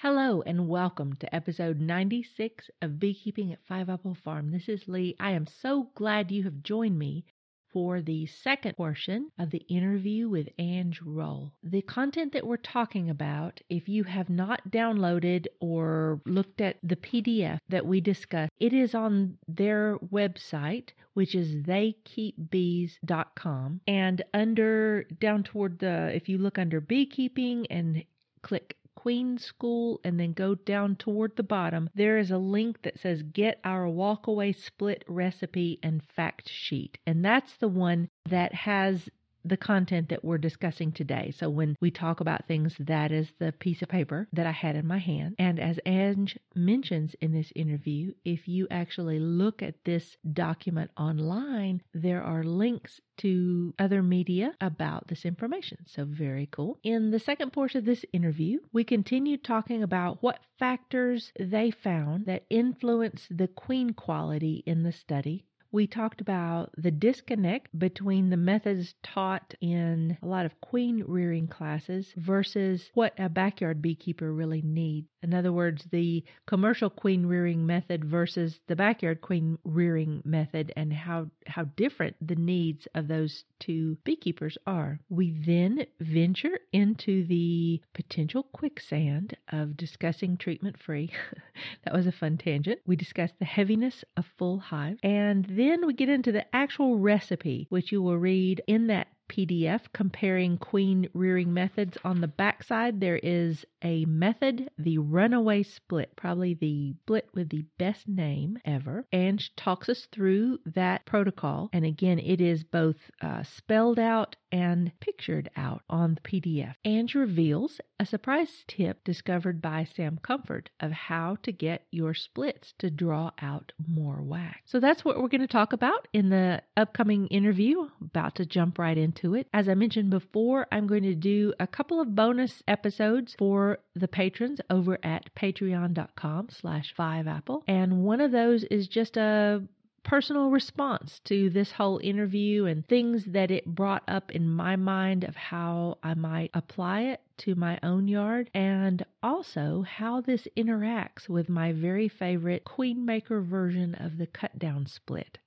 Hello and welcome to episode 96 of Beekeeping at Five Apple Farm. This is Lee. I am so glad you have joined me for the second portion of the interview with Ange Roll. The content that we're talking about, if you have not downloaded or looked at the PDF that we discussed, it is on their website, which is theykeepbees.com. And under down toward the, if you look under beekeeping and click Queen School and then go down toward the bottom, there is a link that says Get Our Walkaway Split Recipe and Fact Sheet. And that's the one that has the content that we're discussing today. So when we talk about things, that is the piece of paper that I had in my hand. And as Ange mentions in this interview, if you actually look at this document online, there are links to other media about this information. So, very cool. In the second portion of this interview, we continue talking about what factors they found that influenced the queen quality in the study we talked about the disconnect between the methods taught in a lot of queen rearing classes versus what a backyard beekeeper really needs. In other words, the commercial queen rearing method versus the backyard queen rearing method and how, how different the needs of those two beekeepers are. We then venture into the potential quicksand of discussing treatment free. that was a fun tangent. We discussed the heaviness of full hive and then we get into the actual recipe, which you will read in that PDF comparing queen rearing methods. On the backside, there is a method, the runaway split, probably the split with the best name ever. And talks us through that protocol. And again, it is both uh, spelled out and pictured out on the PDF. And reveals a surprise tip discovered by Sam Comfort of how to get your splits to draw out more wax. So that's what we're going to talk about in the upcoming interview. About to jump right into it. As I mentioned before, I'm going to do a couple of bonus episodes for the patrons over at patreon.com slash 5apple. And one of those is just a personal response to this whole interview and things that it brought up in my mind of how I might apply it to my own yard and also how this interacts with my very favorite Queen Maker version of the cut down split.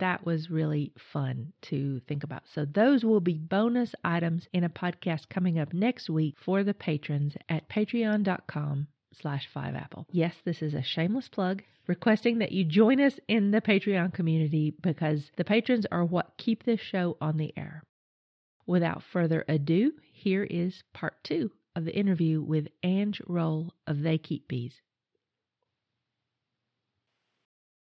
That was really fun to think about. So those will be bonus items in a podcast coming up next week for the patrons at patreon.com slash 5apple. Yes, this is a shameless plug requesting that you join us in the Patreon community because the patrons are what keep this show on the air. Without further ado, here is part two of the interview with Ange Roll of They Keep Bees.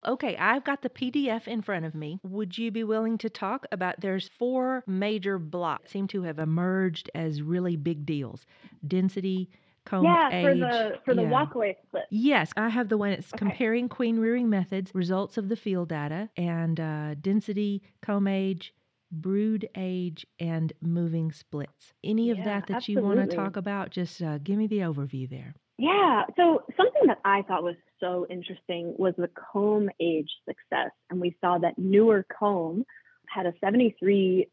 Okay, I've got the PDF in front of me. Would you be willing to talk about there's four major blocks seem to have emerged as really big deals. Density, comb yeah, age. for the for the yeah. walkaway split. Yes, I have the one. It's Okay. comparing queen rearing methods, results of the field data, and uh, density, comb age, brood age, and moving splits. Any of Yeah, that that you want to talk about? Just uh, give me the overview there. Yeah. So something that I thought was so interesting was the comb age success, and we saw that newer comb had a 73%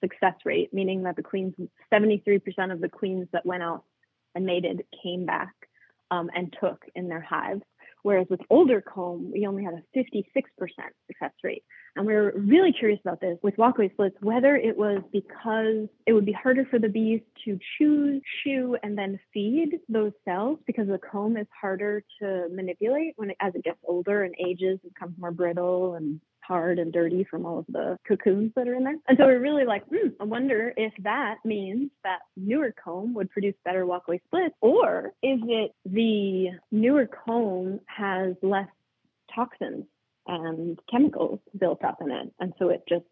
success rate, meaning that the queens, 73% of the queens that went out and mated came back um, and took in their hives. Whereas with older comb, we only had a 56% success rate. And we were really curious about this with walkaway splits, whether it was because it would be harder for the bees to choose, chew, and then feed those cells because the comb is harder to manipulate when it, as it gets older and ages, it becomes more brittle and hard and dirty from all of the cocoons that are in there. And so we're really like, hmm, I wonder if that means that newer comb would produce better walkaway splits, or is it the newer comb has less toxins and chemicals built up in it, and so it just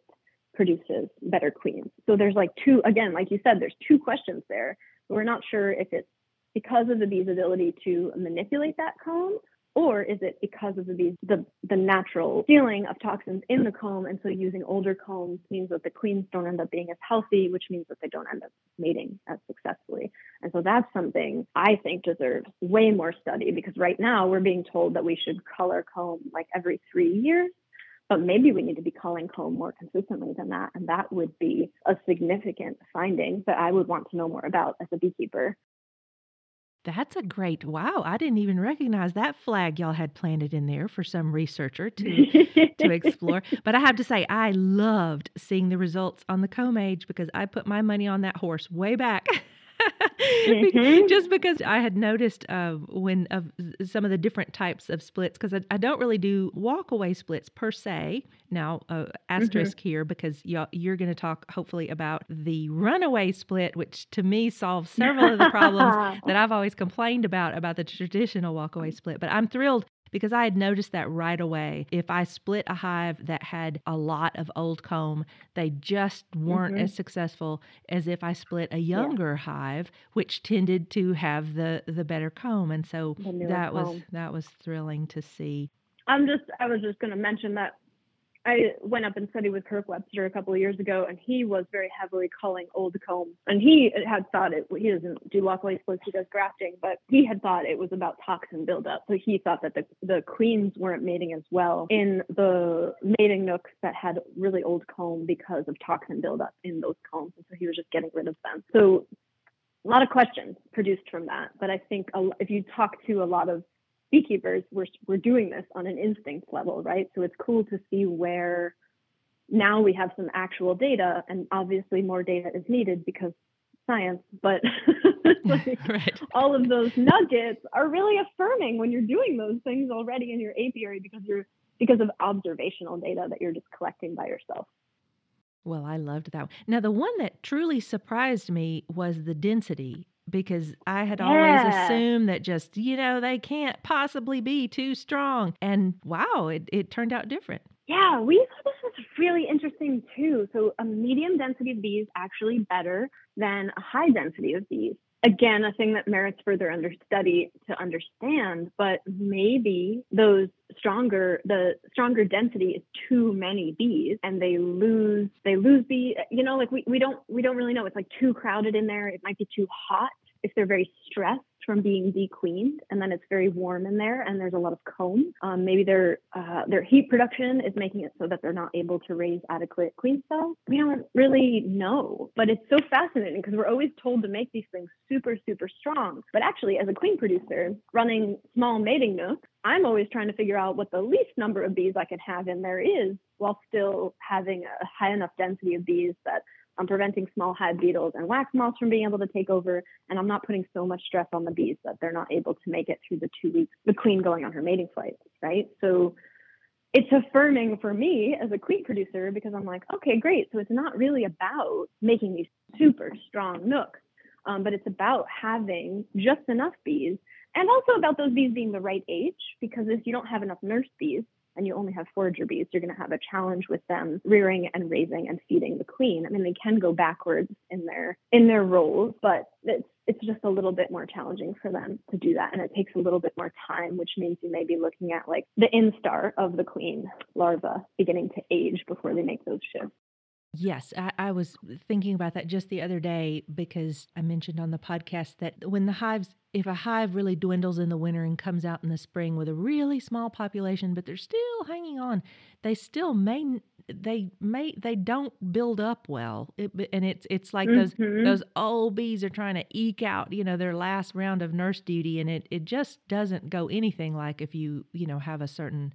produces better queens. So there's like two, again, like you said, there's two questions there. We're not sure if it's because of the bee's ability to manipulate that comb or is it because of the the, the natural stealing of toxins in the comb? And so using older combs means that the queens don't end up being as healthy which means that they don't end up mating as successfully. And so that's something i think deserves way more study because right now we're being told that we should color comb like every three years but maybe we need to be culling comb more consistently than that. And that would be a significant finding that i would want to know more about as a beekeeper That's a great wow. I didn't even recognize that flag y'all had planted in there for some researcher to to explore. But I have to say I loved seeing the results on the comb age because I put my money on that horse way back. mm-hmm. just because I had noticed uh, when of some of the different types of splits, because I, I, don't really do walkaway splits per se. Now, uh, asterisk mm-hmm. here because y'all, you're going to talk hopefully about the runaway split, which to me solves several of the problems that I've always complained about about the traditional walkaway split. But I'm thrilled because I had noticed that right away. If I split a hive that had a lot of old comb, they just weren't mm-hmm. as successful as if I split a younger yeah. hive, which tended to have the the better comb. And so that comb. was that was thrilling to see. I'm just I was just going to mention that I went up and studied with Kirk Webster a couple of years ago, and he was very heavily culling old comb. And he had thought it, he doesn't do walkaway splits, he does grafting, but he had thought it was about toxin buildup. So he thought that the, the queens weren't mating as well in the mating nooks that had really old comb because of toxin buildup in those combs. And so he was just getting rid of them. So a lot of questions produced from that. But I think if you talk to a lot of beekeepers, we're, we're doing this on an instinct level, right? So it's cool to see where now we have some actual data, and obviously more data is needed because science, but like right. all of those nuggets are really affirming when you're doing those things already in your apiary because you're because of observational data that you're just collecting by yourself. Well, I loved that. Now, the one that truly surprised me was the density because I had yeah. always assumed that just, you know, they can't possibly be too strong. And wow, it, it turned out different. Yeah, we thought this was really interesting too. So, a medium density of bees actually better than a high density of bees. Again, a thing that merits further under study to understand, but maybe those stronger the stronger density is too many bees and they lose they lose bee you know like we, we don't we don't really know. It's like too crowded in there. It might be too hot if they're very stressed from being dequeened and then it's very warm in there and there's a lot of comb um, maybe their uh, their heat production is making it so that they're not able to raise adequate queen cells. We don't really know but it's so fascinating because we're always told to make these things super super strong. But actually as a queen producer running small mating nooks i'm always trying to figure out what the least number of bees i can have in there is while still having a high enough density of bees that I'm preventing small hive beetles and wax moths from being able to take over, and I'm not putting so much stress on the bees that they're not able to make it through the two weeks, the queen going on her mating flight, right? So it's affirming for me as a queen producer because I'm like, okay, great. So it's not really about making these super strong nooks, um, but it's about having just enough bees and also about those bees being the right age because if you don't have enough nurse bees, and you only have forager bees, you're going to have a challenge with them rearing and raising and feeding the queen. I mean, they can go backwards in their in their roles, but it's it's just a little bit more challenging for them to do that, and it takes a little bit more time, which means you may be looking at like the instar of the queen larva beginning to age before they make those shifts. Yes, I, I, was thinking about that just the other day because I mentioned on the podcast that when the hives, if a hive really dwindles in the winter and comes out in the spring with a really small population, but they're still hanging on, they still may they may they don't build up well, it, and it's it's like mm-hmm. those those old bees are trying to eke out you know their last round of nurse duty, and it it just doesn't go anything like if you you know have a certain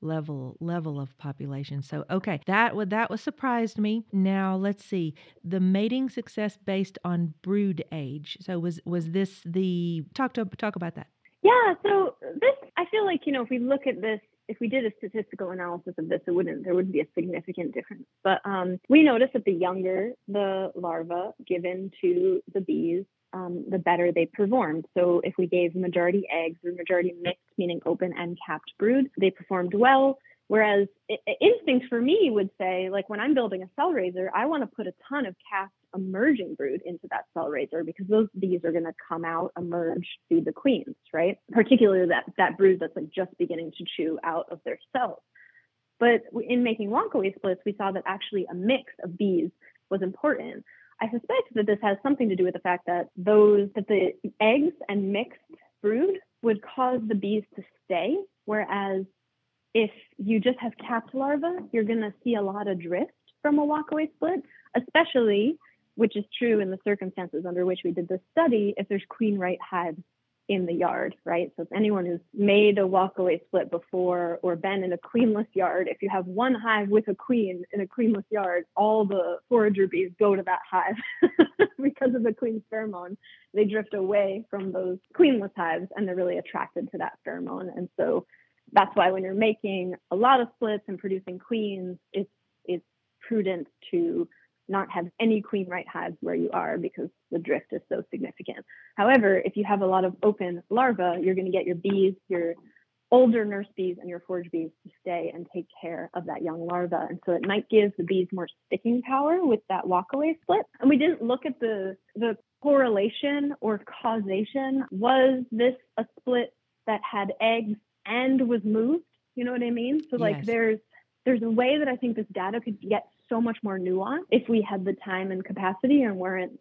level level of population. So okay, that would that was surprised me. Now let's see the mating success based on brood age. So was was this the talk to talk about that? Yeah. So this I feel like you know if we look at this if we did a statistical analysis of this, it wouldn't there wouldn't be a significant difference. But um, we noticed that the younger the larva given to the bees, um, the better they performed. So if we gave majority eggs or majority mixed, meaning open and capped brood, they performed well. Whereas instinct for me would say, like when I'm building a cell raiser, I want to put a ton of capped emerging brood into that cell raiser because those bees are going to come out, emerge, feed the queens, right? Particularly that that brood that's like just beginning to chew out of their cells. But in making walkaway splits, we saw that actually a mix of bees was important. I suspect that this has something to do with the fact that those that the eggs and mixed brood would cause the bees to stay, whereas if you just have capped larvae, you're going to see a lot of drift from a walkaway split, especially, which is true in the circumstances under which we did this study, if there's queen right hives in the yard, right? So if anyone who's made a walkaway split before or been in a queenless yard, if you have one hive with a queen in a queenless yard, all the forager bees go to that hive because of the queen's pheromone. They drift away from those queenless hives and they're really attracted to that pheromone. And so that's why when you're making a lot of splits and producing queens, it's it's prudent to not have any queen right hives where you are because the drift is so significant. However, if you have a lot of open larvae, you're going to get your bees, your older nurse bees and your forage bees to stay and take care of that young larva. And so it might give the bees more sticking power with that walkaway split. And we didn't look at the, the correlation or causation. Was this a split that had eggs and was moved? You know what I mean? So like yes. there's there's a way that I think this data could get so much more nuanced if we had the time and capacity and weren't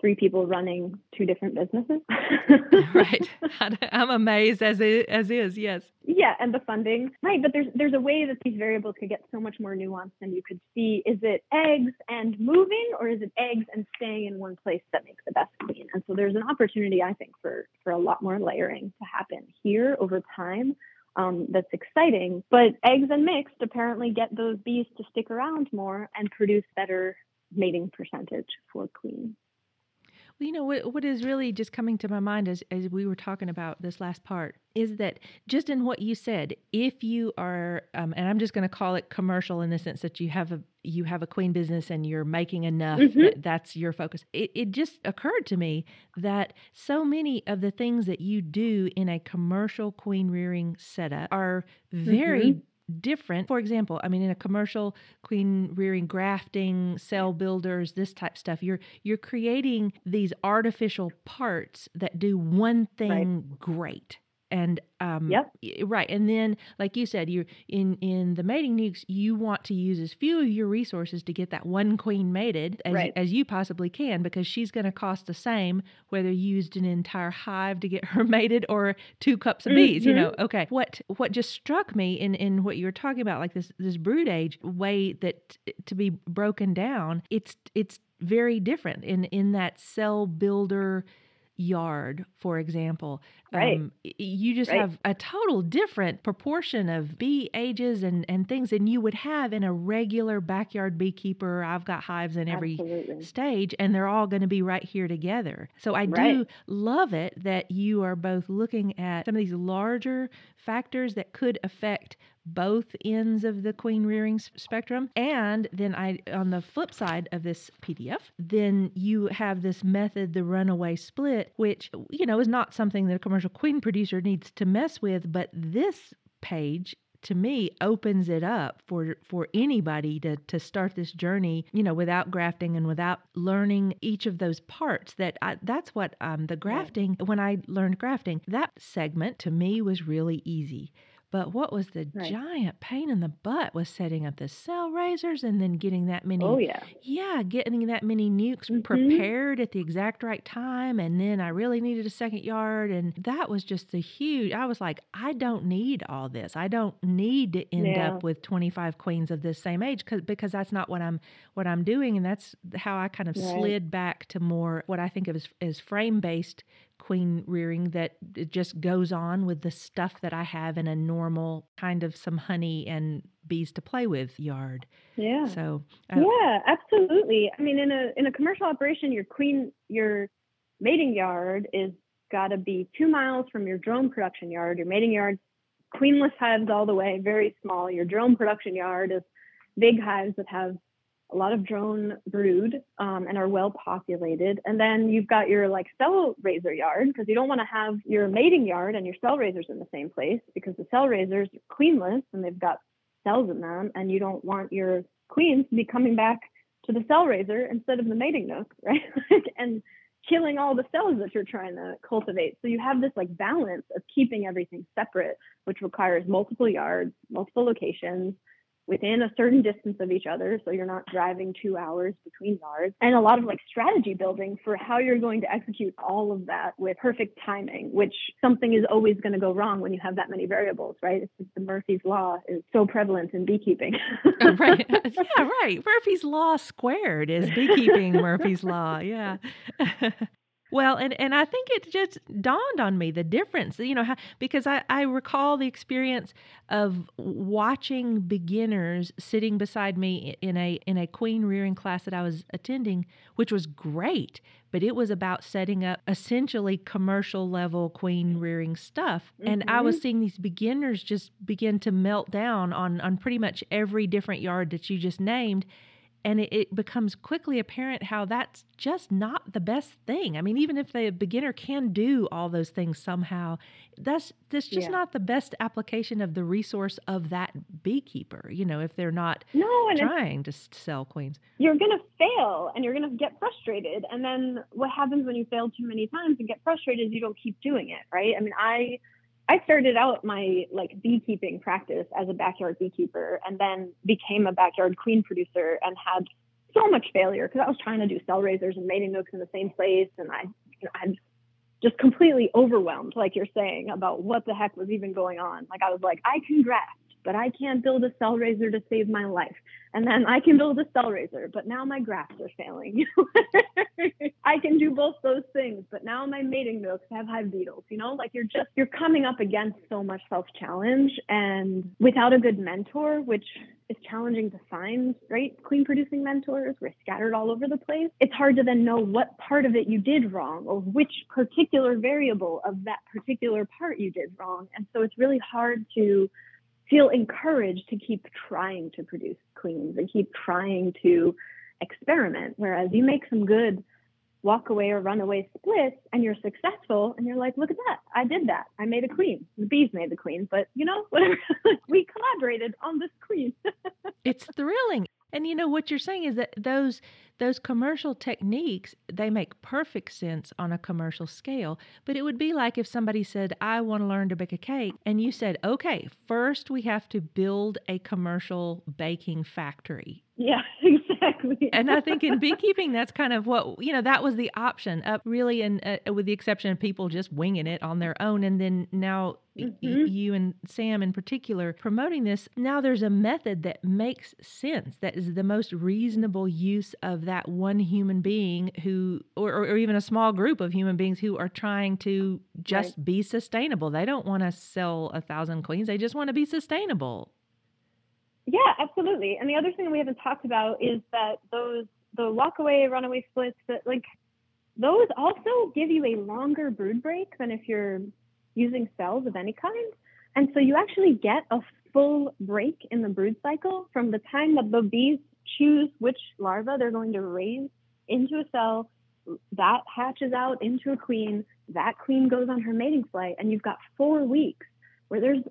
three people running two different businesses. right. I'm amazed as it, as is. Yes. Yeah, and the funding. Right, but there's there's a way that these variables could get so much more nuanced and you could see is it eggs and moving or is it eggs and staying in one place that makes the best queen? And so there's an opportunity I think for for a lot more layering to happen here over time um, that's exciting. But eggs and mixed apparently get those bees to stick around more and produce better mating percentage for queens. You know what what is really just coming to my mind as as we were talking about this last part is that just in what you said, if you are, um, and I'm just going to call it commercial in the sense that you have a you have a queen business and you're making enough mm-hmm. that that's your focus. It, it just occurred to me that so many of the things that you do in a commercial queen rearing setup are very mm-hmm different. For example, I mean, in a commercial queen rearing, grafting, cell builders, this type stuff, you're you're creating these artificial parts that do one thing right. great and um yep. right and then like you said you in in the mating nukes you want to use as few of your resources to get that one queen mated as, right. as you possibly can because she's going to cost the same whether you used an entire hive to get her mated or two cups of bees mm-hmm. you know okay what what just struck me in in what you were talking about like this this brood age way that to be broken down it's it's very different in in that cell builder yard, for example, right. Um, you just right. have a total different proportion of bee ages and, and things than you would have in a regular backyard beekeeper. I've got hives in every Absolutely. stage, and they're all going to be right here together. So I right. do love it that you are both looking at some of these larger factors that could affect both ends of the queen rearing spectrum. And then I, on the flip side of this PDF, then you have this method, the runaway split, which, you know, is not something that a commercial queen producer needs to mess with, but this page to me opens it up for for anybody to to start this journey you know without grafting and without learning each of those parts that I, that's what um the grafting when i learned grafting that segment to me was really easy but what was the right. giant pain in the butt was setting up the cell raisers and then getting that many. Oh, yeah. Yeah, getting that many nukes mm-hmm. prepared at the exact right time. And then I really needed a second yard. And that was just a huge, I was like, I don't need all this. I don't need to end yeah. up with 25 queens of this same age because because that's not what I'm what I'm doing. And that's how I kind of right. slid back to more what I think of as, as frame based queen rearing that it just goes on with the stuff that I have in a normal kind of some honey and bees to play with yard. Yeah. So uh, yeah, absolutely. I mean, in a in a commercial operation, your queen your mating yard is got to be two miles from your drone production yard. Your mating yard, queenless hives all the way, very small. Your drone production yard is big hives that have a lot of drone brood um, and are well populated. And then you've got your like cell raiser yard because you don't want to have your mating yard and your cell raisers in the same place because the cell raisers are queenless and they've got cells in them, and you don't want your queens to be coming back to the cell raiser instead of the mating nook, right? and killing all the cells that you're trying to cultivate. So you have this like balance of keeping everything separate, which requires multiple yards, multiple locations within a certain distance of each other so you're not driving two hours between yards. And a lot of like strategy building for how you're going to execute all of that with perfect timing which something is always going to go wrong when you have that many variables right? It's just the murphy's law is so prevalent in beekeeping. Oh, right. Yeah right. Murphy's law squared is beekeeping murphy's law. Yeah Well, and, and I think it just dawned on me the difference, you know, how, because I, I recall the experience of watching beginners sitting beside me in a in a queen rearing class that I was attending, which was great, but it was about setting up essentially commercial level queen rearing stuff. Mm-hmm. And I was mm-hmm. seeing these beginners just begin to melt down on on pretty much every different yard that you just named and it, it, becomes quickly apparent how that's just not the best thing. I mean, even if the beginner can do all those things somehow, that's that's just yeah. not the best application of the resource of that beekeeper. You know, if they're not no, trying to sell queens, you're going to fail and you're going to get frustrated. And then what happens when you fail too many times and get frustrated is you don't keep doing it, right? I mean, I I started out my like beekeeping practice as a backyard beekeeper and then became a backyard queen producer and had so much failure because I was trying to do cell raisers and mating nooks in the same place and I you know, had just completely overwhelmed, like you're saying, about what the heck was even going on. Like I was like, I can graft, but I can't build a cell raiser to save my life. And then I can build a cell raiser, but now my grafts are failing. I can do both those things, but now my mating nooks have hive beetles, you know, like you're just, you're coming up against so much self challenge and without a good mentor, which is challenging to find, right? Queen producing mentors, we're scattered all over the place. It's hard to then know what part of it you did wrong or which particular variable of that particular part you did wrong. And so it's really hard to feel encouraged to keep trying to produce queens and keep trying to experiment. Whereas you make some good walk away or run away splits and you're successful and you're like, look at that. I did that. I made a queen. The bees made the queen, but you know, whatever. we collaborated on this queen. it's thrilling. And you know what you're saying is that those those commercial techniques they make perfect sense on a commercial scale. But it would be like if somebody said i want to learn to bake a cake and you said okay first we have to build a commercial baking factory. Yeah exactly and i think in beekeeping that's kind of what you know that was the option uh, really and uh, with the exception of people just winging it on their own and then now mm-hmm. you and Sam in particular promoting this, now there's a method that makes sense, that is the most reasonable use of that one human being who, or, or even a small group of human beings who are trying to just right. be sustainable. They don't want to sell a thousand queens, they just want to be sustainable. Yeah, absolutely. And the other thing we haven't talked about is that those the walkaway runaway splits that like those also give you a longer brood break than if you're using cells of any kind. And so you actually get a full break in the brood cycle from the time that the bees choose which larva they're going to raise into a cell, that hatches out into a queen, that queen goes on her mating flight, and you've got four weeks where there's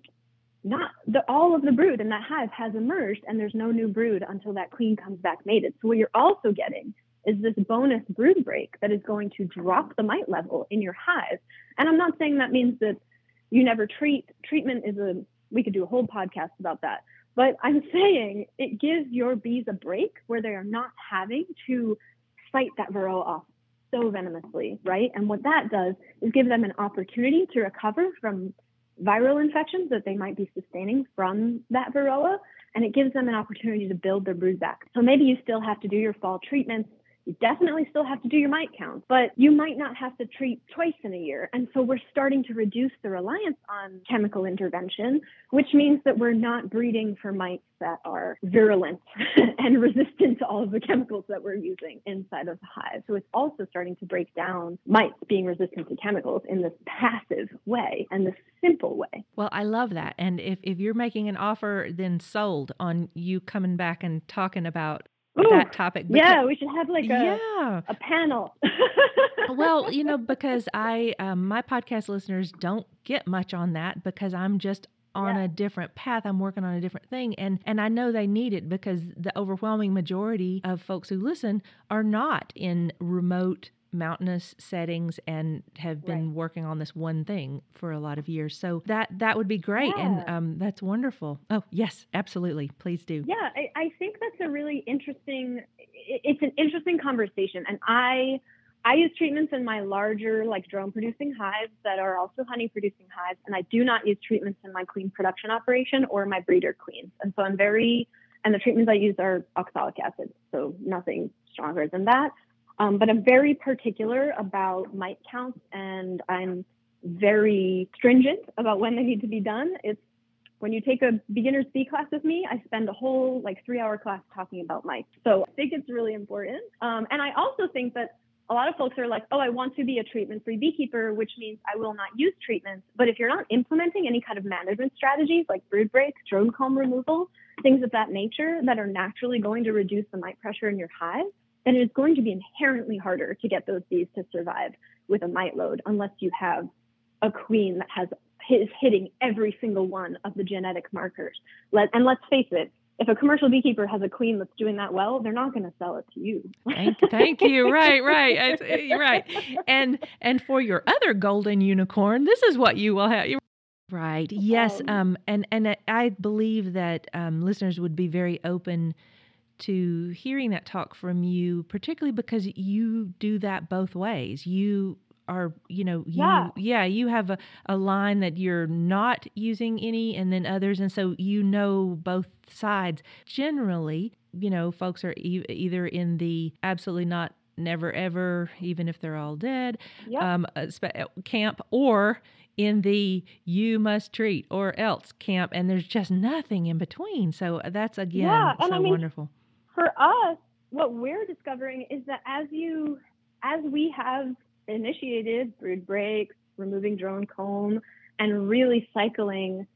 not the, all of the brood in that hive has emerged and there's no new brood until that queen comes back mated. So what you're also getting is this bonus brood break that is going to drop the mite level in your hive. And I'm not saying that means that you never treat. Treatment is a, we could do a whole podcast about that. But I'm saying it gives your bees a break where they are not having to fight that varroa off so venomously, right? And what that does is give them an opportunity to recover from viral infections that they might be sustaining from that varroa. And it gives them an opportunity to build their brood back. So maybe you still have to do your fall treatments you definitely still have to do your mite count, but you might not have to treat twice in a year. And so we're starting to reduce the reliance on chemical intervention, which means that we're not breeding for mites that are virulent and resistant to all of the chemicals that we're using inside of the hive. So it's also starting to break down mites being resistant to chemicals in this passive way and this simple way. Well, I love that. And if, if you're making an offer, then sold on you coming back and talking about Ooh, that topic. Because, yeah, we should have like a yeah. a panel. well, you know, because I um, my podcast listeners don't get much on that because I'm just on yeah. a different path. I'm working on a different thing and and I know they need it because the overwhelming majority of folks who listen are not in remote mountainous settings and have been right. working on this one thing for a lot of years. So that that would be great, yeah. and um, that's wonderful. Oh yes, absolutely, please do. Yeah, I, I think that's a really interesting. It's an interesting conversation, and I. I use treatments in my larger, like drone producing hives that are also honey producing hives, and I do not use treatments in my queen production operation or my breeder queens. And so I'm very, and the treatments I use are oxalic acid, so nothing stronger than that. Um, but I'm very particular about mite counts and I'm very stringent about when they need to be done. It's when you take a beginner's bee class with me, I spend a whole like three hour class talking about mites. So I think it's really important. Um, and I also think that a lot of folks are like, oh, I want to be a treatment free beekeeper, which means I will not use treatments. But if you're not implementing any kind of management strategies like brood break, drone comb removal, things of that nature that are naturally going to reduce the mite pressure in your hive, then it is going to be inherently harder to get those bees to survive with a mite load unless you have a queen that has is hitting every single one of the genetic markers. Let, and let's face it, if a commercial beekeeper has a queen that's doing that well, they're not going to sell it to you. thank, thank you. Right, right, You're right. And and for your other golden unicorn, this is what you will have. Right. Yes. Um, um. And and I believe that um, listeners would be very open to hearing that talk from you, particularly because you do that both ways. You are you know you yeah, yeah you have a, a line that you're not using any and then others and so you know both sides generally you know folks are e- either in the absolutely not never ever even if they're all dead yep. um, uh, uh, camp or in the you must treat or else camp and there's just nothing in between so uh, that's again yeah, so I mean, wonderful for us what we're discovering is that as you as we have initiated brood breaks, removing drone comb, and really cycling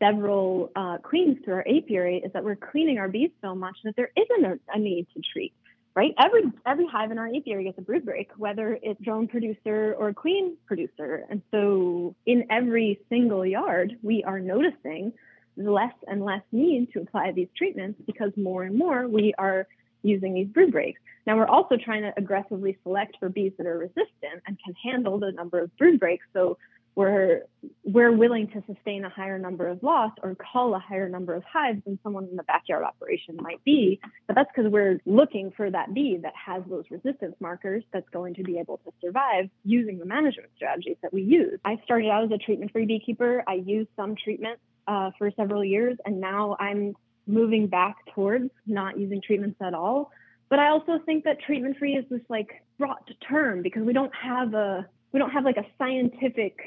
several uh, queens through our apiary is that we're cleaning our bees so much that there isn't a, a, need to treat. Right? Every every hive in our apiary gets a brood break, whether it's drone producer or queen producer. And so in every single yard, we are noticing less and less need to apply these treatments because more and more we are using these brood breaks. Now we're also trying to aggressively select for bees that are resistant and can handle the number of brood breaks. So we're we're willing to sustain a higher number of loss or cull a higher number of hives than someone in the backyard operation might be. But that's because we're looking for that bee that has those resistance markers that's going to be able to survive using the management strategies that we use. I started out as a treatment-free beekeeper. I used some treatments uh, for several years, and now I'm moving back towards not using treatments at all. But I also think that treatment free is this like broad term because we don't have a we don't have like a scientific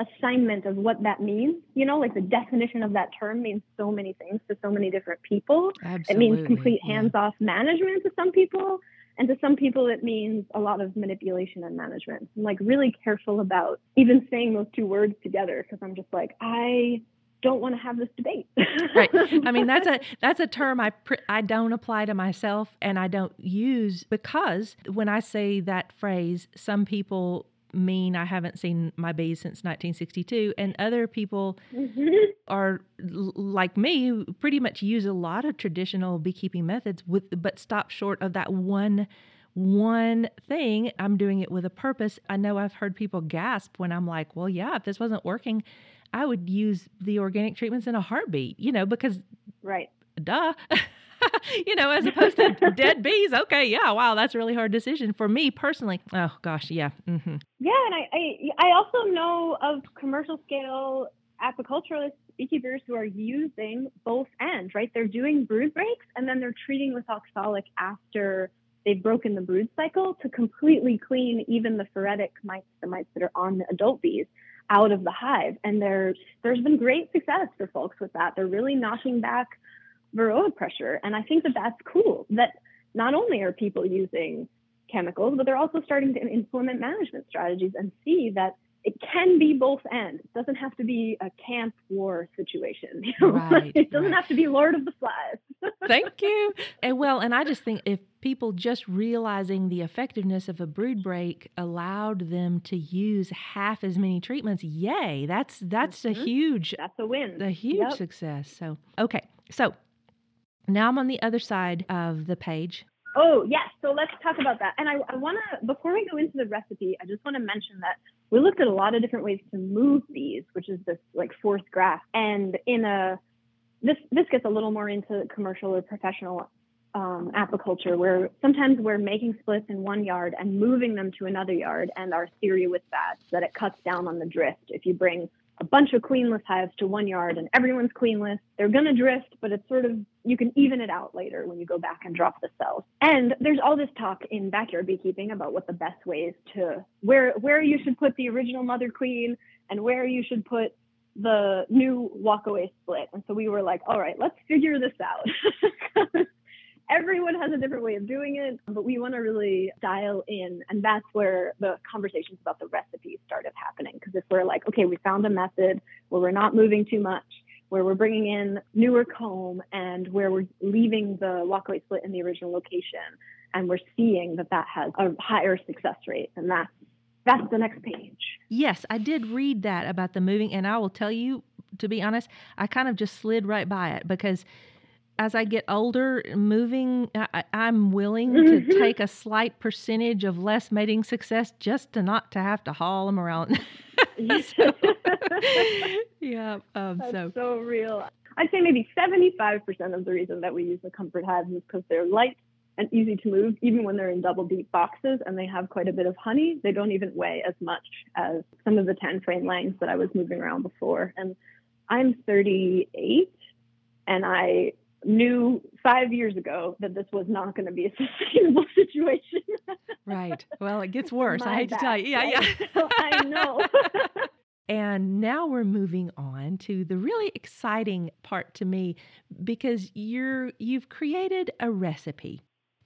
assignment of what that means. You know, like the definition of that term means so many things to so many different people. Absolutely. It means complete hands-off yeah. management to some people. And to some people, it means a lot of manipulation and management. I'm like really careful about even saying those two words together because I'm just like, I don't want to have this debate. right. I mean, that's a that's a term I pr- I don't apply to myself and I don't use because when I say that phrase, some people mean I haven't seen my bees since 1962, and other people mm-hmm. are like me, who pretty much use a lot of traditional beekeeping methods, with but stop short of that one one thing. I'm doing it with a purpose. I know I've heard people gasp when I'm like, well, yeah, if this wasn't working, I would use the organic treatments in a heartbeat, you know, because right, duh. you know, as opposed to dead bees. Okay, yeah, wow, that's a really hard decision for me personally. Oh gosh, yeah. Mm-hmm. Yeah, and I, I I also know of commercial scale apiculturalists, beekeepers who are using both ends, right? They're doing brood breaks and then they're treating with oxalic after they've broken the brood cycle to completely clean even the phoretic mites, the mites that are on the adult bees out of the hive. And there's there's been great success for folks with that. They're really knocking back varroa pressure, and I think that that's cool. That not only are people using chemicals, but they're also starting to implement management strategies and see that it can be both ends. It doesn't have to be a camp war situation. Right, it doesn't right. have to be Lord of the Flies. Thank you. And well, and I just think if people just realizing the effectiveness of a brood break allowed them to use half as many treatments, yay! That's that's mm-hmm. a huge that's a win. A huge yep. success. So okay, so now I'm on the other side of the page. Oh, yes. So let's talk about that. And I, I want to, before we go into the recipe, I just want to mention that we looked at a lot of different ways to move these, which is this like fourth graph. And in a, this, this gets a little more into commercial or professional um, apiculture where sometimes we're making splits in one yard and moving them to another yard. And our theory with that that it cuts down on the drift. If you bring a bunch of queenless hives to one yard and everyone's queenless. They're going to drift, but it's sort of, you can even it out later when you go back and drop the cells. And there's all this talk in backyard beekeeping about what the best ways to, where, where you should put the original mother queen and where you should put the new walkaway split. And so we were like, all right, let's figure this out. everyone has a different way of doing it, but we want to really dial in. And that's where the conversations about the recipes started happening. Because if we're like, okay, we found a method where we're not moving too much, where we're bringing in newer comb, and where we're leaving the walkaway split in the original location, and we're seeing that that has a higher success rate, and that's that's the next page. Yes, I did read that about the moving, and I will tell you, to be honest, I kind of just slid right by it because as I get older, moving, I, am willing to mm-hmm. take a slight percentage of less mating success just to not to have to haul them around. so, yeah, um, That's so so real. I'd say maybe 75% of the reason that we use the comfort hives is because they're light and easy to move, even when they're in double deep boxes and they have quite a bit of honey. They don't even weigh as much as some of the 10 frame Langs that I was moving around before. And I'm 38 and I knew five years ago that this was not going to be a sustainable situation. right. Well, it gets worse. I hate to tell you. Yeah, right? yeah. so I know. and now we're moving on to the really exciting part to me because you're you've created a recipe.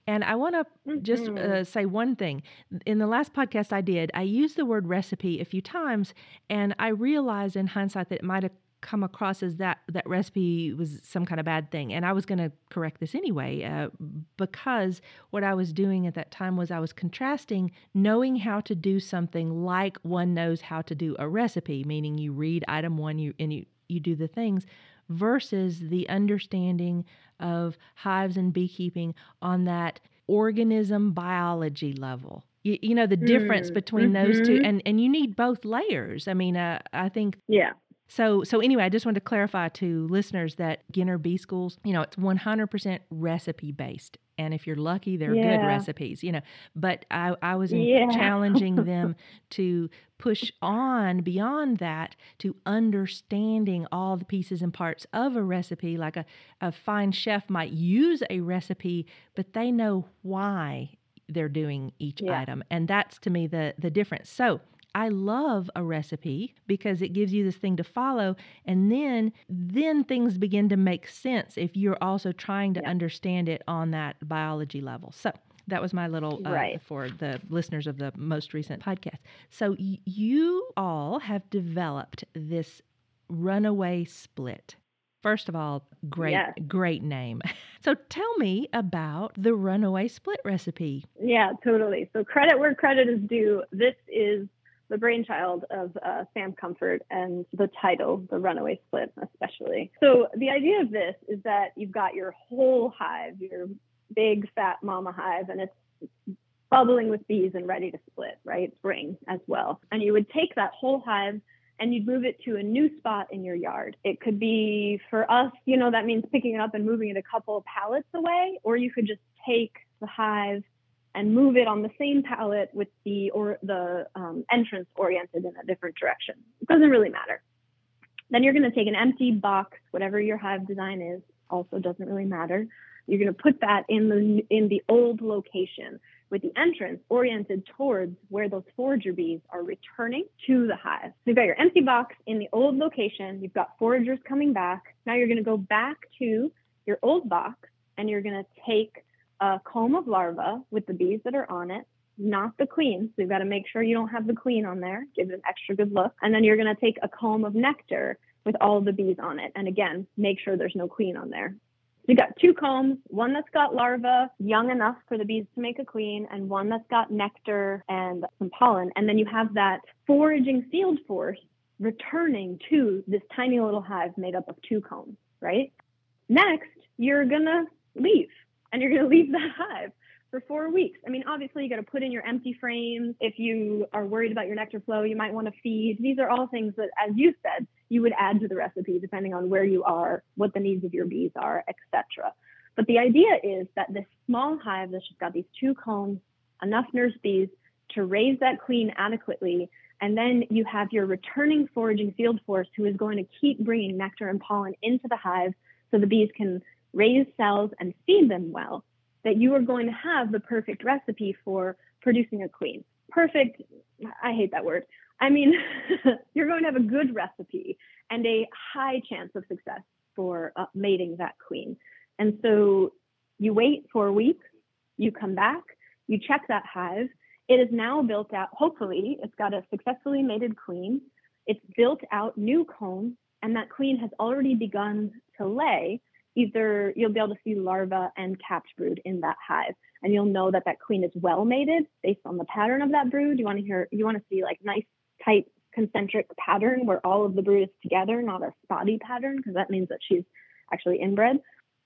And I want to mm-hmm. just uh, say one thing. In the last podcast I did, I used the word recipe a few times, and I realized in hindsight that it might have come across as that that recipe was some kind of bad thing and i was going to correct this anyway uh, because what i was doing at that time was i was contrasting knowing how to do something like one knows how to do a recipe meaning you read item one you and you you do the things versus the understanding of hives and beekeeping on that organism biology level you, you know the difference mm, between mm-hmm. those two mm-hmm. and and you need both layers i mean uh, i think yeah so, so anyway, I just wanted to clarify to listeners that Ginter B Schools, you know, it's 100% recipe based. And if you're lucky, they're yeah. good recipes, you know. But I, I was yeah. challenging them to push on beyond that to understanding all the pieces and parts of a recipe. Like a, a fine chef might use a recipe, but they know why they're doing each yeah. item. And that's to me the the difference. So I love a recipe because it gives you this thing to follow and then then things begin to make sense if you're also trying to yeah. understand it on that biology level. So that was my little uh, right. for the listeners of the most recent podcast. So y- you all have developed this runaway split. First of all, great, yes. great name. So tell me about the runaway split recipe. Yeah, totally. So credit where credit is due. This is the brainchild of uh, Sam Comfort and the title, The Runaway Split, especially. So, the idea of this is that you've got your whole hive, your big fat mama hive, and it's bubbling with bees and ready to split, right? Spring as well. And you would take that whole hive and you'd move it to a new spot in your yard. It could be for us, you know, that means picking it up and moving it a couple of pallets away, or you could just take the hive and move it on the same pallet with the or the um, entrance oriented in a different direction. It doesn't really matter. Then you're going to take an empty box, whatever your hive design is, also doesn't really matter. You're going to put that in the in the old location with the entrance oriented towards where those forager bees are returning to the hive. So you've got your empty box in the old location. You've got foragers coming back. Now you're going to go back to your old box and you're going to take a comb of larvae with the bees that are on it, not the queen. So you've got to make sure you don't have the queen on there, give it an extra good look. And then you're going to take a comb of nectar with all the bees on it. And again, make sure there's no queen on there. So you got two combs, one that's got larvae young enough for the bees to make a queen, and one that's got nectar and some pollen. And then you have that foraging field force returning to this tiny little hive made up of two combs, right? Next, you're gonna leave and you're going to leave that hive for four weeks. I mean, obviously, you got to put in your empty frames. If you are worried about your nectar flow, you might want to feed. These are all things that, as you said, you would add to the recipe depending on where you are, what the needs of your bees are, etc. But the idea is that this small hive that's just got these two combs, enough nurse bees to raise that queen adequately, And then you have your returning foraging field force who is going to keep bringing nectar and pollen into the hive so the bees can raise cells and feed them well, that you are going to have the perfect recipe for producing a queen. Perfect, I hate that word. I mean, you're going to have a good recipe and a high chance of success for uh, mating that queen. And so you wait four weeks, you come back, you check that hive. It is now built out, hopefully, it's got a successfully mated queen. It's built out new comb, and that queen has already begun to lay. Either you'll be able to see larvae and capped brood in that hive, and you'll know that that queen is well mated based on the pattern of that brood. You want to hear, you want to see like nice, tight, concentric pattern where all of the brood is together, not a spotty pattern, because that means that she's actually inbred.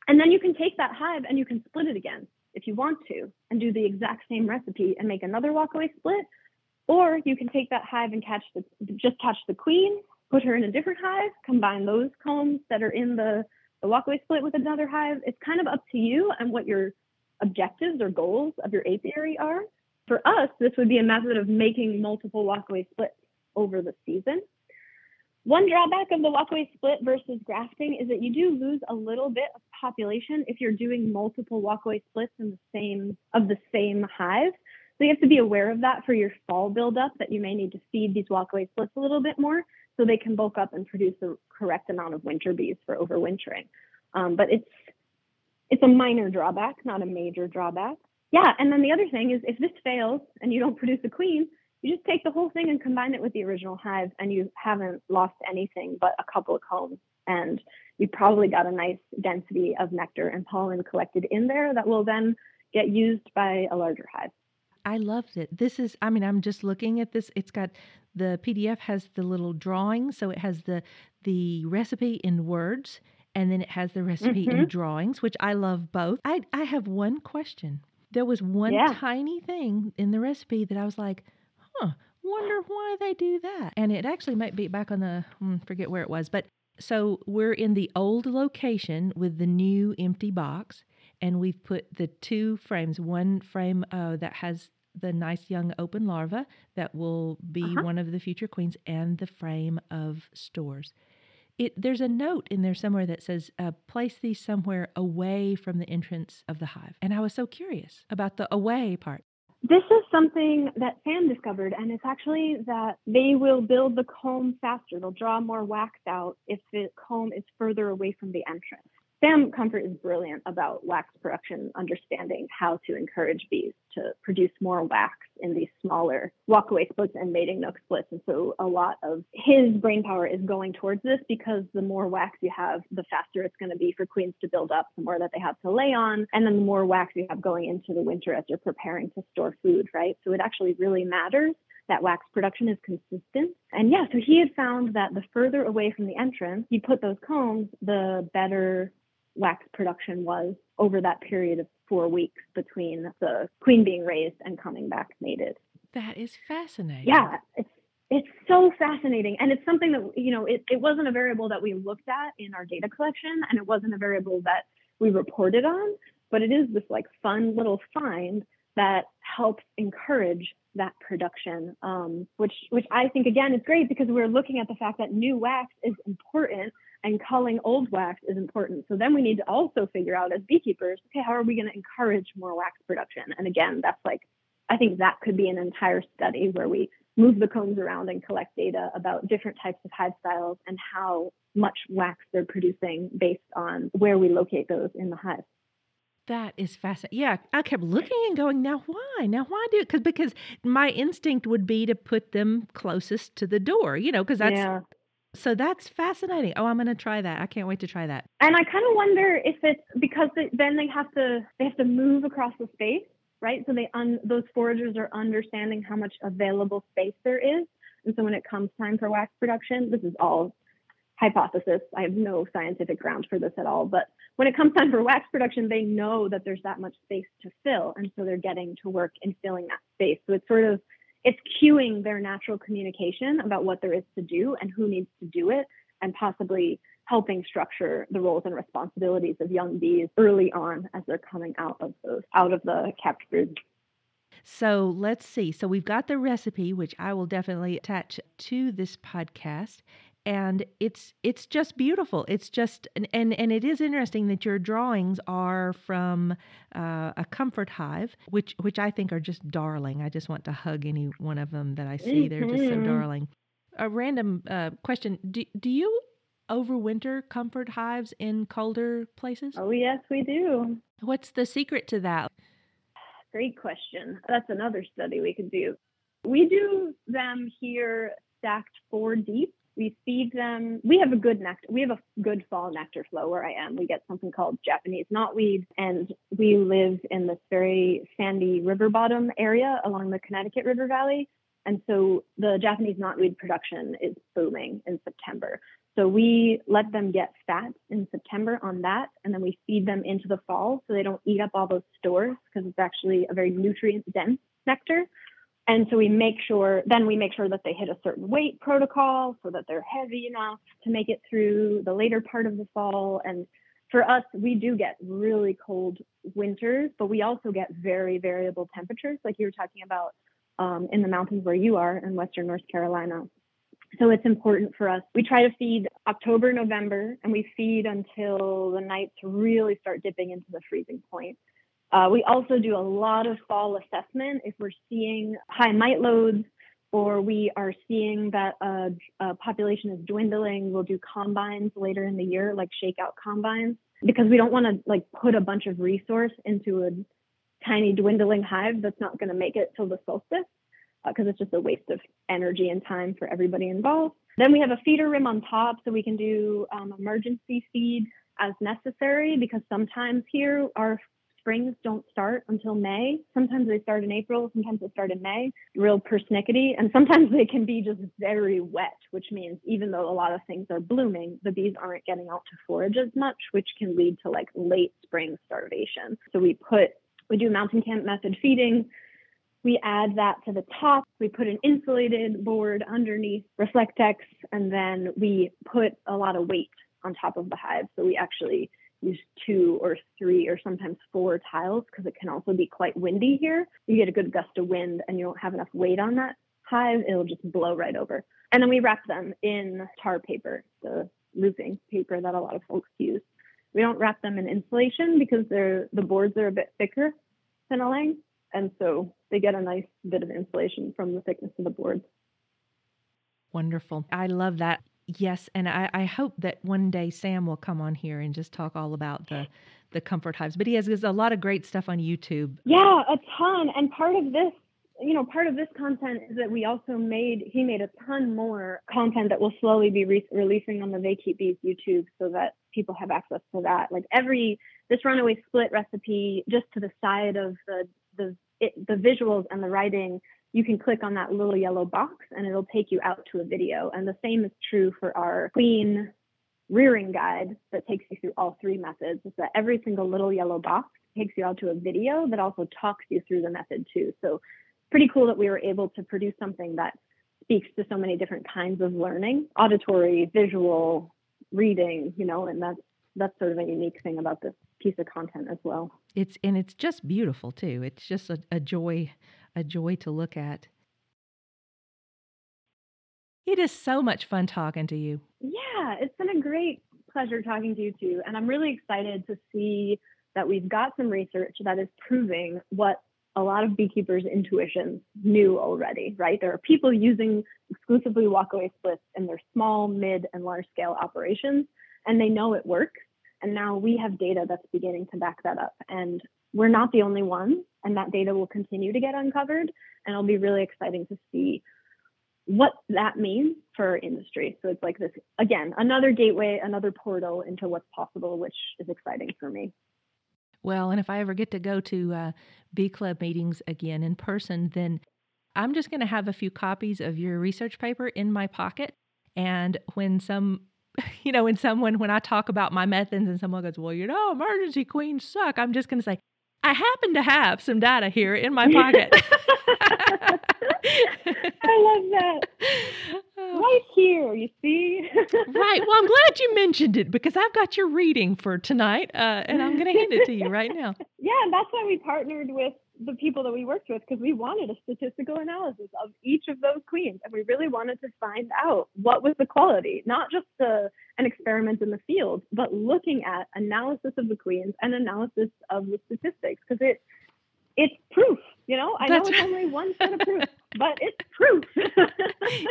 And then you can take that hive and you can split it again if you want to and do the exact same recipe and make another walkaway split. Or you can take that hive and catch the just catch the queen, put her in a different hive, combine those combs that are in the, the walkaway split with another hive. It's kind of up to you and what your objectives or goals of your apiary are. For us, this would be a method of making multiple walkaway splits over the season. One drawback of the walkaway split versus grafting is that you do lose a little bit of population if you're doing multiple walkaway splits in the same of the same hive. So you have to be aware of that for your fall buildup that you may need to feed these walkaway splits a little bit more so they can bulk up and produce the correct amount of winter bees for overwintering. Um, but it's it's a minor drawback, not a major drawback. Yeah, and then the other thing is if this fails and you don't produce a queen, you just take the whole thing and combine it with the original hive and you haven't lost anything but a couple of combs and you probably got a nice density of nectar and pollen collected in there that will then get used by a larger hive i loved it this is i mean i'm just looking at this it's got the pdf has the little drawing so it has the the recipe in words and then it has the recipe mm-hmm. in drawings which i love both i i have one question there was one yeah. tiny thing in the recipe that i was like huh, wonder why they do that. And it actually might be back on the, hmm, forget where it was, but so we're in the old location with the new empty box, and we've put the two frames one frame uh, that has the nice young open larva that will be uh-huh. one of the future queens, and the frame of stores. It, there's a note in there somewhere that says uh, place these somewhere away from the entrance of the hive and i was so curious about the away part this is something that Sam discovered, and it's actually that they will build the comb faster. They'll draw more wax out if the comb is further away from the entrance. Sam Comfort is brilliant about wax production, understanding how to encourage bees to produce more wax in these smaller walkaway splits and mating nuc splits. And so a lot of his brain power is going towards this because the more wax you have, the faster it's going to be for queens to build up, the more that they have to lay on, and then the more wax you have going into the winter as you're preparing to store food, right? So it actually really matters that wax production is consistent. And yeah, so he had found that the further away from the entrance you put those combs, the better wax production was over that period of four weeks between the queen being raised and coming back mated. That is fascinating. Yeah, it's it's so fascinating. And it's something that, you know, it, it wasn't a variable that we looked at in our data collection and it wasn't a variable that we reported on, but it is this like fun little find that helps encourage that production, um, which which I think again is great because we're looking at the fact that new wax is important and culling old wax is important. So then we need to also figure out as beekeepers, okay, how are we going to encourage more wax production? And again, that's like, I think that could be an entire study where we move the combs around and collect data about different types of hive styles and how much wax they're producing based on where we locate those in the hive. That is fascinating. Yeah, I kept looking and going, now why? Now why do it? Because because my instinct would be to put them closest to the door, you know, because that's yeah. So that's fascinating. Oh, I'm going to try that. I can't wait to try that. And I kind of wonder if it's because they, then they have to they have to move across the space, right? So they un, those foragers are understanding how much available space there is, and so when it comes time for wax production, this is all hypothesis. I have no scientific ground for this at all, but when it comes time for wax production, they know that there's that much space to fill, and so they're getting to work in filling that space. So it's sort of it's cueing their natural communication about what there is to do and who needs to do it, and possibly helping structure the roles and responsibilities of young bees early on as they're coming out of those out of the brood. So let's see. So we've got the recipe, which I will definitely attach to this podcast. And it's it's just beautiful. It's just and and, and it is interesting that your drawings are from uh, a comfort hive, which which I think are just darling. I just want to hug any one of them that I see. They're just so Mhm. darling. A random uh, question: Do do you overwinter comfort hives in colder places? Oh, yes, we do. What's the secret to that? Great question. That's another study we could do. We do them here stacked four deep. We feed them. We have a good nectar. We have a good fall nectar flow where I am. We get something called Japanese knotweed, and we live in this very sandy river bottom area along the Connecticut River Valley. And so the Japanese knotweed production is booming in September. So we let them get fat in September on that, and then we feed them into the fall so they don't eat up all those stores because it's actually a very nutrient dense nectar. And so we make sure, then we make sure that they hit a certain weight protocol so that they're heavy enough to make it through the later part of the fall. And for us, we do get really cold winters, but we also get very variable temperatures, like you were talking about um, in the mountains where you are in Western North Carolina. So it's important for us. We try to feed October, November, and we feed until the nights really start dipping into the freezing point. Uh, we also do a lot of fall assessment if we're seeing high mite loads or we are seeing that a, a population is dwindling. We'll do combines later in the year, like shakeout combines, because we don't want to like put a bunch of resource into a tiny dwindling hive that's not going to make it till the solstice because it's just a waste of energy and time for everybody involved. Then we have a feeder rim on top so we can do um, emergency feed as necessary because sometimes here our springs don't start until May. Sometimes they start in April, sometimes they start in May, real persnickety. And sometimes they can be just very wet, which means even though a lot of things are blooming, the bees aren't getting out to forage as much, which can lead to like late spring starvation. So we put, we do mountain camp method feeding. We add that to the top. We put an insulated board underneath Reflectix, and then we put a lot of weight on top of the hive. So we actually use two or three or sometimes four tiles because it can also be quite windy here. You get a good gust of wind and you don't have enough weight on that hive, it'll just blow right over. And then we wrap them in tar paper, the roofing paper that a lot of folks use. We don't wrap them in insulation because they're the boards are a bit thicker than a lang, and so they get a nice bit of insulation from the thickness of the boards. Wonderful. I love that. Yes, and I, I hope that one day Sam will come on here and just talk all about the the comfort hives. But he has, a lot of great stuff on YouTube. Yeah, a ton. And part of this, you know, part of this content is that we also made he made a ton more content that will slowly be re- releasing on the They Keep Bees YouTube so that people have access to that. Like every this runaway split recipe, just to the side of the the it, the visuals and the writing you can click on that little yellow box and it'll take you out to a video. And the same is true for our queen rearing guide that takes you through all three methods. Is that every single little yellow box takes you out to a video that also talks you through the method too. So pretty cool that we were able to produce something that speaks to so many different kinds of learning, auditory, visual, reading, you know, and that's that's sort of a unique thing about this piece of content as well. It's and it's just beautiful too. It's just a, a joy, a joy to look at. It is so much fun talking to you. Yeah, it's been a great pleasure talking to you too. And I'm really excited to see that we've got some research that is proving what a lot of beekeepers' intuitions knew already, right? There are people using exclusively walkaway splits in their small, mid, and large scale operations, and they know it works. And now we have data that's beginning to back that up. And we're not the only ones, and that data will continue to get uncovered. And it'll be really exciting to see what that means for our industry. So it's like this, again, another gateway, another portal into what's possible, which is exciting for me. Well, and if I ever get to go to uh, Bee Club meetings again in person, then I'm just going to have a few copies of your research paper in my pocket. And when some, you know, when someone, when I talk about my methods and someone goes, well, you know, emergency queens suck, I'm just going to say, I happen to have some data here in my pocket. I love that. Right here, you see? right. Well, I'm glad you mentioned it because I've got your reading for tonight, uh, and I'm going to hand it to you right now. Yeah, and that's why we partnered with the people that we worked with because we wanted a statistical analysis of each of those queens and we really wanted to find out what was the quality not just a, an experiment in the field but looking at analysis of the queens and analysis of the statistics because it it's proof you know i That's know it's right. only one set of proof but it's proof